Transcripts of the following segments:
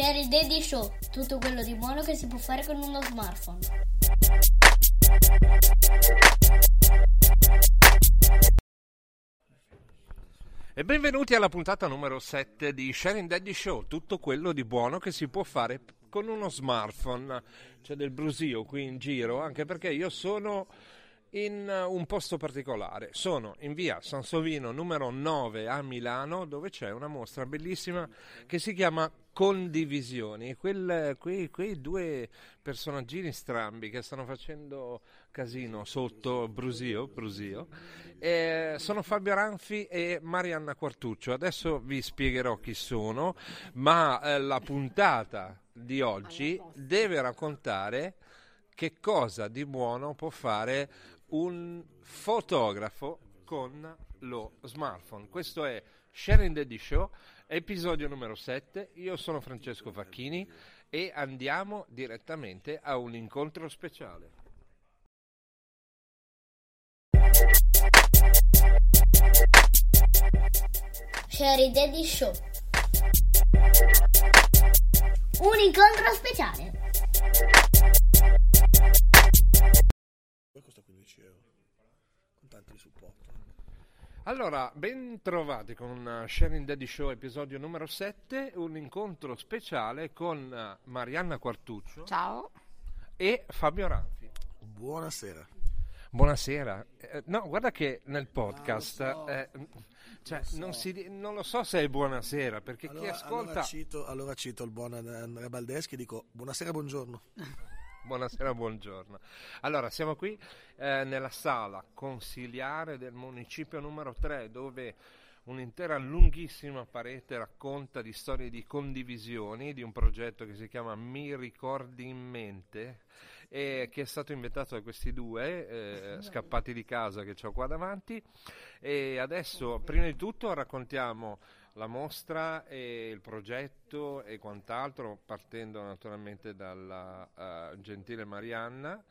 Sherry Daddy Show, tutto quello di buono che si può fare con uno smartphone. E benvenuti alla puntata numero 7 di Sharing Daddy Show, tutto quello di buono che si può fare con uno smartphone. C'è del brusio qui in giro, anche perché io sono in uh, un posto particolare. Sono in via Sansovino numero 9 a Milano, dove c'è una mostra bellissima che si chiama Condivisioni. Quel- quei, quei due personaggini strambi che stanno facendo casino sotto Brusio, Brusio eh, sono Fabio Ranfi e Marianna Quartuccio. Adesso vi spiegherò chi sono, ma eh, la puntata di oggi deve raccontare che cosa di buono può fare un fotografo con lo smartphone. Questo è Sharing Daddy Show, episodio numero 7. Io sono Francesco Facchini e andiamo direttamente a un incontro speciale. Sherry Daddy Show. Un incontro speciale. Con tanti di supporto. Allora, ben trovati con uh, Sharing Daddy Show, episodio numero 7, un incontro speciale con uh, Marianna Quartuccio Ciao. e Fabio Ranfi. Buonasera. Buonasera. Eh, no, guarda che nel podcast, Ah, so. eh, cioè, Lo so. non, si non lo so se è buonasera, perché chi Allora, ascolta... allora cito, allora cito il buon Andrea Baldeschi e dico buonasera, buongiorno. Buonasera, buongiorno. Allora, siamo qui eh, nella sala consiliare del municipio numero 3, dove un'intera lunghissima parete racconta di storie di condivisioni di un progetto che si chiama Mi ricordi in mente e che è stato inventato da questi due eh, scappati di casa che ho qua davanti e adesso prima di tutto raccontiamo la mostra e il progetto e quant'altro, partendo naturalmente dalla eh, gentile Marianna.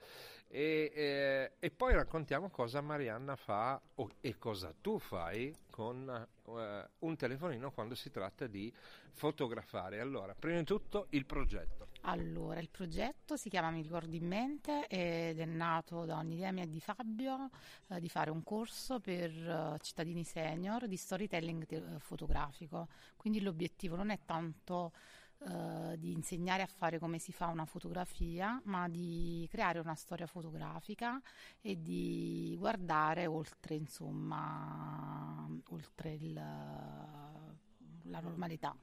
E, eh, e poi raccontiamo cosa Marianna fa o- e cosa tu fai con eh, un telefonino quando si tratta di fotografare. Allora, prima di tutto il progetto. Allora, il progetto si chiama Mi ricordo in mente ed è nato da un'idea mia di Fabio eh, di fare un corso per eh, cittadini senior di storytelling te- eh, fotografico. Quindi l'obiettivo non è tanto eh, di insegnare a fare come si fa una fotografia, ma di creare una storia fotografica e di guardare oltre, insomma, oltre il, la normalità.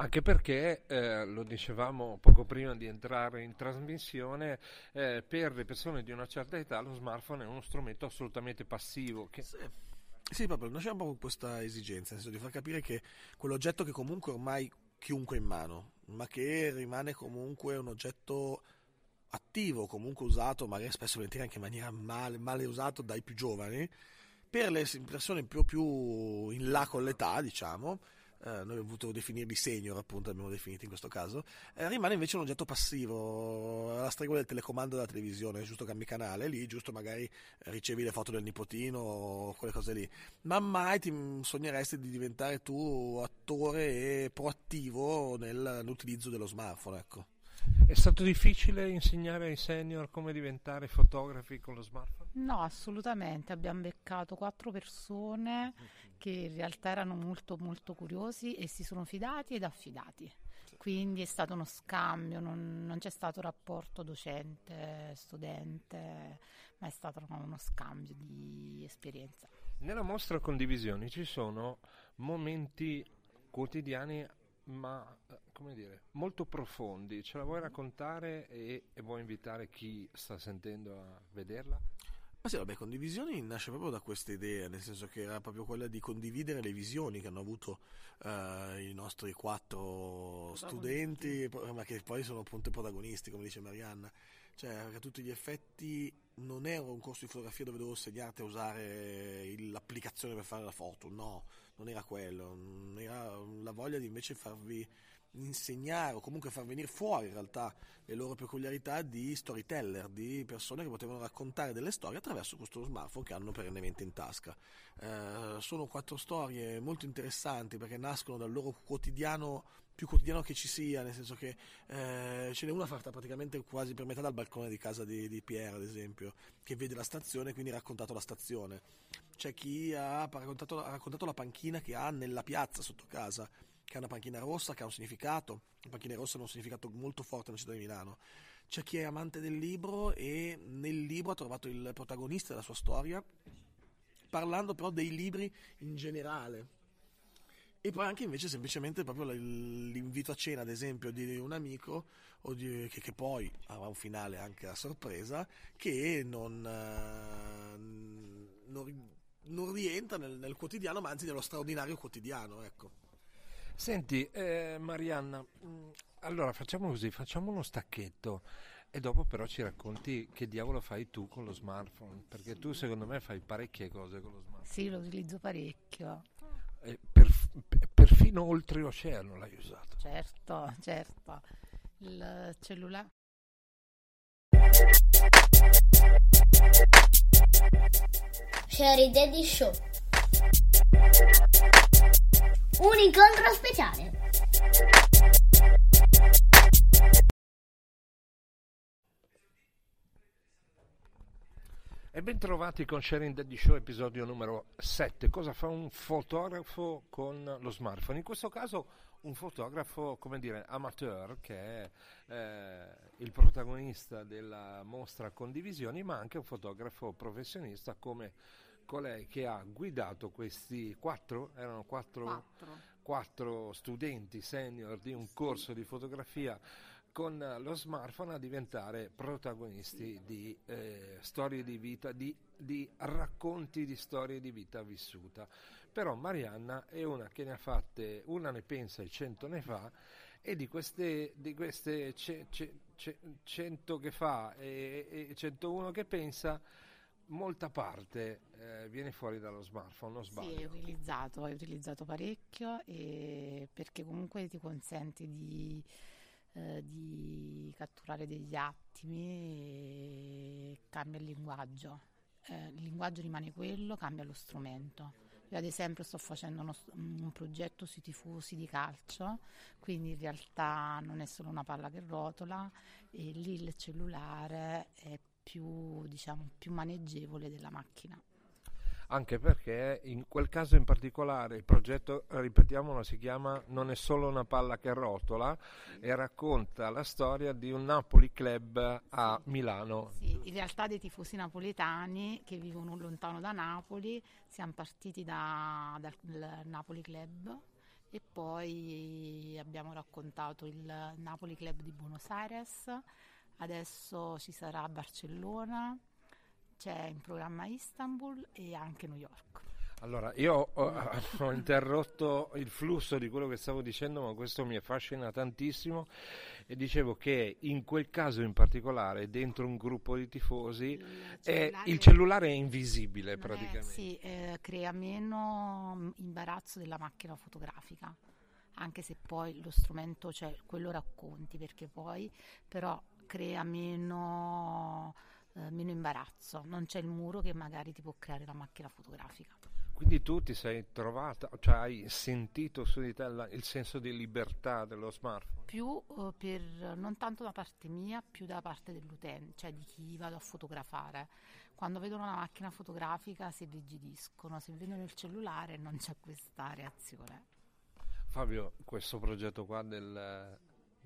Anche perché, eh, lo dicevamo poco prima di entrare in trasmissione, eh, per le persone di una certa età lo smartphone è uno strumento assolutamente passivo. Che... Sì. Sì, proprio, nasciamo proprio questa esigenza, nel senso di far capire che quell'oggetto che comunque ormai chiunque ha in mano, ma che rimane comunque un oggetto attivo, comunque usato, magari spesso e volentieri anche in maniera male, male usato dai più giovani, per le persone più, più in là con l'età, diciamo, eh, noi abbiamo voluto definirli senior, appunto, abbiamo definito in questo caso, eh, rimane invece un oggetto passivo, alla stregua del telecomando della televisione, giusto cambi canale, lì giusto magari ricevi le foto del nipotino o quelle cose lì, ma mai ti sogneresti di diventare tu attore e proattivo nel- nell'utilizzo dello smartphone, ecco. È stato difficile insegnare ai senior come diventare fotografi con lo smartphone? No, assolutamente. Abbiamo beccato quattro persone che in realtà erano molto molto curiosi e si sono fidati ed affidati. Quindi è stato uno scambio, non, non c'è stato rapporto docente-studente, ma è stato uno scambio di esperienza. Nella mostra condivisioni ci sono momenti quotidiani ma eh, come dire, molto profondi. Ce la vuoi raccontare e, e vuoi invitare chi sta sentendo a vederla? Ma sì, vabbè, condivisioni nasce proprio da questa idea, nel senso che era proprio quella di condividere le visioni che hanno avuto eh, i nostri quattro studenti, ma che poi sono appunto protagonisti, come dice Marianna. Cioè, a tutti gli effetti non era un corso di fotografia dove dovevo insegnarti a usare il- l'applicazione per fare la foto, no, non era quello, era la voglia di invece farvi insegnare o comunque far venire fuori in realtà le loro peculiarità di storyteller, di persone che potevano raccontare delle storie attraverso questo smartphone che hanno perennemente in tasca. Eh, sono quattro storie molto interessanti perché nascono dal loro quotidiano più quotidiano che ci sia, nel senso che eh, ce n'è una fatta praticamente quasi per metà dal balcone di casa di, di Pierre, ad esempio, che vede la stazione e quindi ha raccontato la stazione. C'è chi ha raccontato, ha raccontato la panchina che ha nella piazza sotto casa, che è una panchina rossa, che ha un significato. Le panchine rosse hanno un significato molto forte nella città di Milano. C'è chi è amante del libro e nel libro ha trovato il protagonista della sua storia, parlando però dei libri in generale. E poi anche invece semplicemente proprio l'invito a cena, ad esempio, di un amico di- che, che poi avrà un finale anche a sorpresa, che non, eh, non non rientra nel, nel quotidiano, ma anzi nello straordinario quotidiano, ecco. Senti, eh, Marianna, mh, allora facciamo così, facciamo uno stacchetto e dopo però ci racconti che diavolo fai tu con lo smartphone, perché tu secondo me fai parecchie cose con lo smartphone. Sì, lo utilizzo parecchio. E perf- pe- perfino oltreoceano l'hai usato. Certo, certo. Il cellulare. Sherry Daddy Show. Un incontro speciale. E ben trovati con Sharing Daddy Show episodio numero 7. Cosa fa un fotografo con lo smartphone? In questo caso un fotografo, come dire, amateur, che è eh, il protagonista della mostra Condivisioni, ma anche un fotografo professionista come colei che ha guidato questi quattro, erano quattro, Quattro. quattro studenti senior di un corso di fotografia con lo smartphone a diventare protagonisti di eh, storie di vita, di, di racconti di storie di vita vissuta. Però Marianna è una che ne ha fatte, una ne pensa e cento ne fa, e di queste, di queste ce- ce- ce- cento che fa e, e 101 che pensa, molta parte eh, viene fuori dallo smartphone, non Sì, sbaglio. è utilizzato, è utilizzato parecchio e perché comunque ti consente di, eh, di catturare degli attimi e cambia il linguaggio. Eh, il linguaggio rimane quello, cambia lo strumento. Io ad esempio sto facendo uno un progetto sui tifosi di calcio, quindi in realtà non è solo una palla che rotola e lì il cellulare è più, diciamo, più maneggevole della macchina. Anche perché in quel caso in particolare il progetto, ripetiamolo, si chiama Non è solo una palla che rotola e racconta la storia di un Napoli Club a Milano. Sì, in realtà dei tifosi napoletani che vivono lontano da Napoli, siamo partiti da- dal dal Napoli Club e poi abbiamo raccontato il Napoli Club di Buenos Aires, adesso ci sarà Barcellona, c'è in programma Istanbul e anche New York. Allora, io ho, ho interrotto il flusso di quello che stavo dicendo, ma questo mi affascina tantissimo e dicevo che in quel caso in particolare, dentro un gruppo di tifosi, Il è- cellulare- il cellulare è invisibile Non è- praticamente. sì, eh, crea meno mm, imbarazzo della macchina fotografica, anche se poi lo strumento, cioè quello racconti, perché poi però crea meno, eh, meno imbarazzo, non c'è il muro che magari ti può creare la macchina fotografica. Quindi tu ti sei trovata, cioè hai sentito su di te la- il senso di libertà dello smartphone? Più eh, per, non tanto da parte mia, più da parte dell'utente, cioè di chi vado a fotografare. Quando vedono una macchina fotografica si irrigidiscono, se vedono il cellulare non c'è questa reazione. Fabio, questo progetto qua del,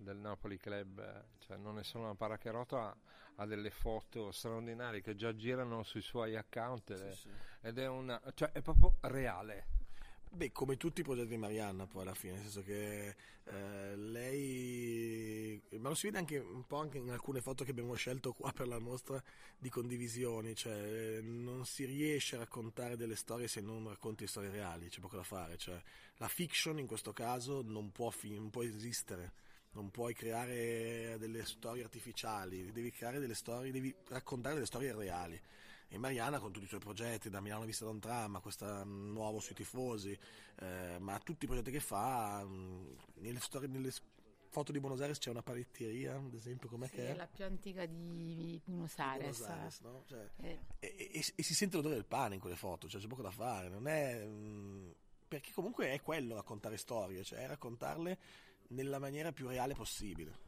del Napoli Club, cioè non è solo una paracherota, ha, ha delle foto straordinarie che già girano sui suoi account ed è- ed è, una, cioè è proprio reale. Beh, come tutti i progetti di Marianna, poi alla fine, nel senso che eh, lei, ma lo si vede anche un po' anche in alcune foto che abbiamo scelto qua per la mostra di condivisioni, cioè non si riesce a raccontare delle storie se non racconti storie reali, c'è poco da fare, cioè la fiction in questo caso non può, fi- non può esistere. Non puoi creare delle storie artificiali, devi creare delle storie, devi raccontare delle storie reali e Mariana con tutti i suoi progetti, da Milano Vista da un tram a questo nuovo sui tifosi, eh, ma tutti i progetti che fa, mh, nelle, storie, nelle foto di Buenos Aires c'è una paretteria, ad esempio, com'è Sì, che è è? la più antica di Buenos Aires. Buenos Aires, no? Cioè, Eh, e, e- e si sente l'odore del pane in quelle foto, cioè c'è poco da fare, non è... mh, perché comunque è quello raccontare storie, cioè raccontarle nella maniera più reale possibile.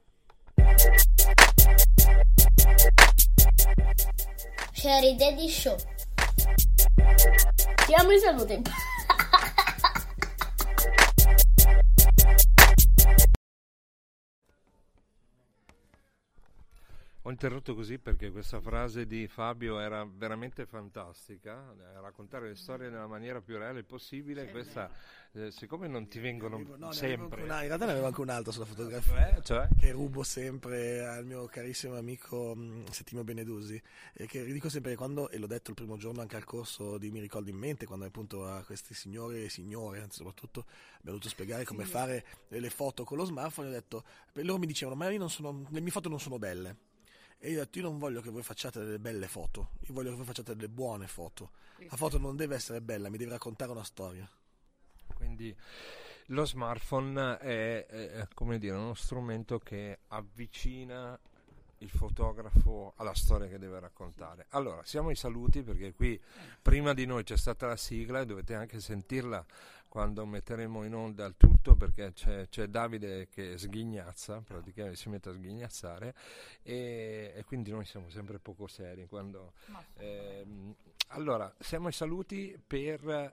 Sherry Daddy Show. Siamo in salute. Ho interrotto così perché questa frase di Fabio era veramente fantastica, eh, raccontare le storie nella maniera più reale possibile, questa, eh, siccome non ti vengono no, sempre... anche una- in realtà ne avevo anche un'altra sulla fotografia. Eh, cioè? che rubo sempre al mio carissimo amico mh, Settimio Benedusi e che dico sempre che quando, e l'ho detto il primo giorno anche al corso di Mi ricordo in mente, quando appunto a questi signori e signore, anzi soprattutto abbiamo dovuto spiegare come fare le foto con lo smartphone, ho detto, loro mi dicevano ma io non sono, le mie foto non sono belle. E io ho detto, io non voglio che voi facciate delle belle foto, io voglio che voi facciate delle buone foto. La foto non deve essere bella, mi deve raccontare una storia. Quindi lo smartphone è, è, come dire, uno strumento che avvicina il fotografo alla storia che deve raccontare. Allora, siamo ai saluti perché qui prima di noi c'è stata la sigla e dovete anche sentirla quando metteremo in onda il tutto perché c'è, c'è Davide che sghignazza, praticamente si mette a sghignazzare e, e quindi noi siamo sempre poco seri quando... ehm, allora, siamo ai saluti per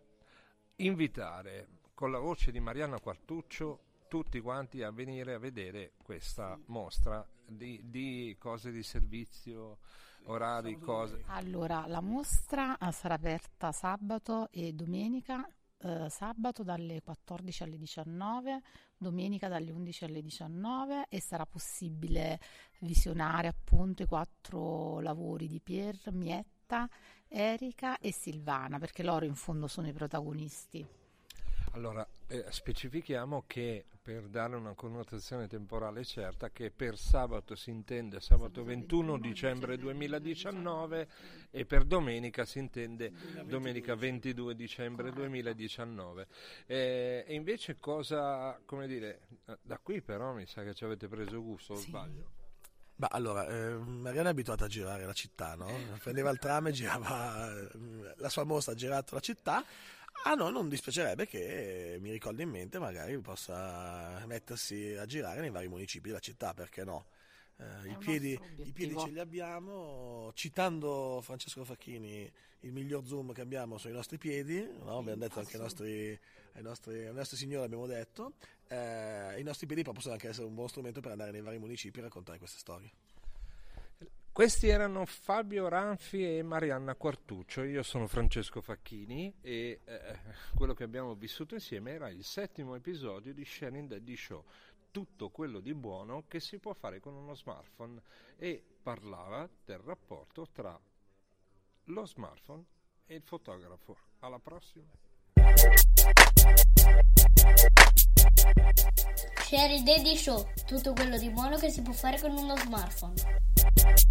invitare con la voce di Marianna Quartuccio tutti quanti a venire a vedere questa mostra di, di cose di servizio, orari, cose. Allora, la mostra eh, sarà aperta sabato e domenica, eh, sabato dalle 14 alle 19, domenica dalle 11 alle 19 e sarà possibile visionare appunto i quattro lavori di Pier, Mietta, Erika e Silvana, perché loro in fondo sono i protagonisti. Allora, eh, specifichiamo che per dare una connotazione temporale certa che per sabato si intende sabato 21 dicembre 2019 e per domenica si intende domenica 22 dicembre 2019. Eh, e invece cosa, come dire, da qui però mi sa che ci avete preso gusto, o sbaglio? Ma allora, eh, Mariana è abituata a girare la città, no? Prendeva il tram e girava, eh, la sua mostra ha girato la città. A noi non dispiacerebbe che, mi ricordo in mente, magari possa mettersi a girare nei vari municipi della città, perché no? Eh, i, piedi, I piedi ce li abbiamo, citando Francesco Facchini, il miglior zoom che abbiamo sono i nostri piedi, no? abbiamo detto anche ai nostri, ai nostri, ai nostri signori, abbiamo detto, eh, i nostri piedi però possono anche essere un buon strumento per andare nei vari municipi e raccontare queste storie. Questi erano Fabio Ranfi e Marianna Quartuccio, io sono Francesco Facchini e eh, quello che abbiamo vissuto insieme era il settimo episodio di Sharing Daddy Show, tutto quello di buono che si può fare con uno smartphone e parlava del rapporto tra lo smartphone e il fotografo. Alla prossima! Sherry Daddy Show. Tutto quello di buono che si può fare con uno smartphone.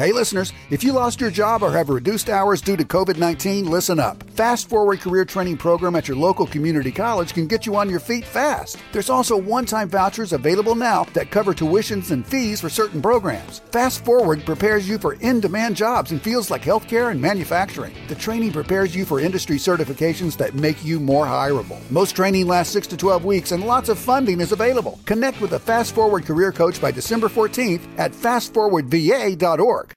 Hey, listeners, if you lost your job or have reduced hours due to COVID 19, listen up. Fast Forward Career Training Program at your local community college can get you on your feet fast. There's also one time vouchers available now that cover tuitions and fees for certain programs. Fast Forward prepares you for in demand jobs in fields like healthcare and manufacturing. The training prepares you for industry certifications that make you more hireable. Most training lasts 6 to 12 weeks and lots of funding is available. Connect with a Fast Forward career coach by December 14th at fastforwardva.org.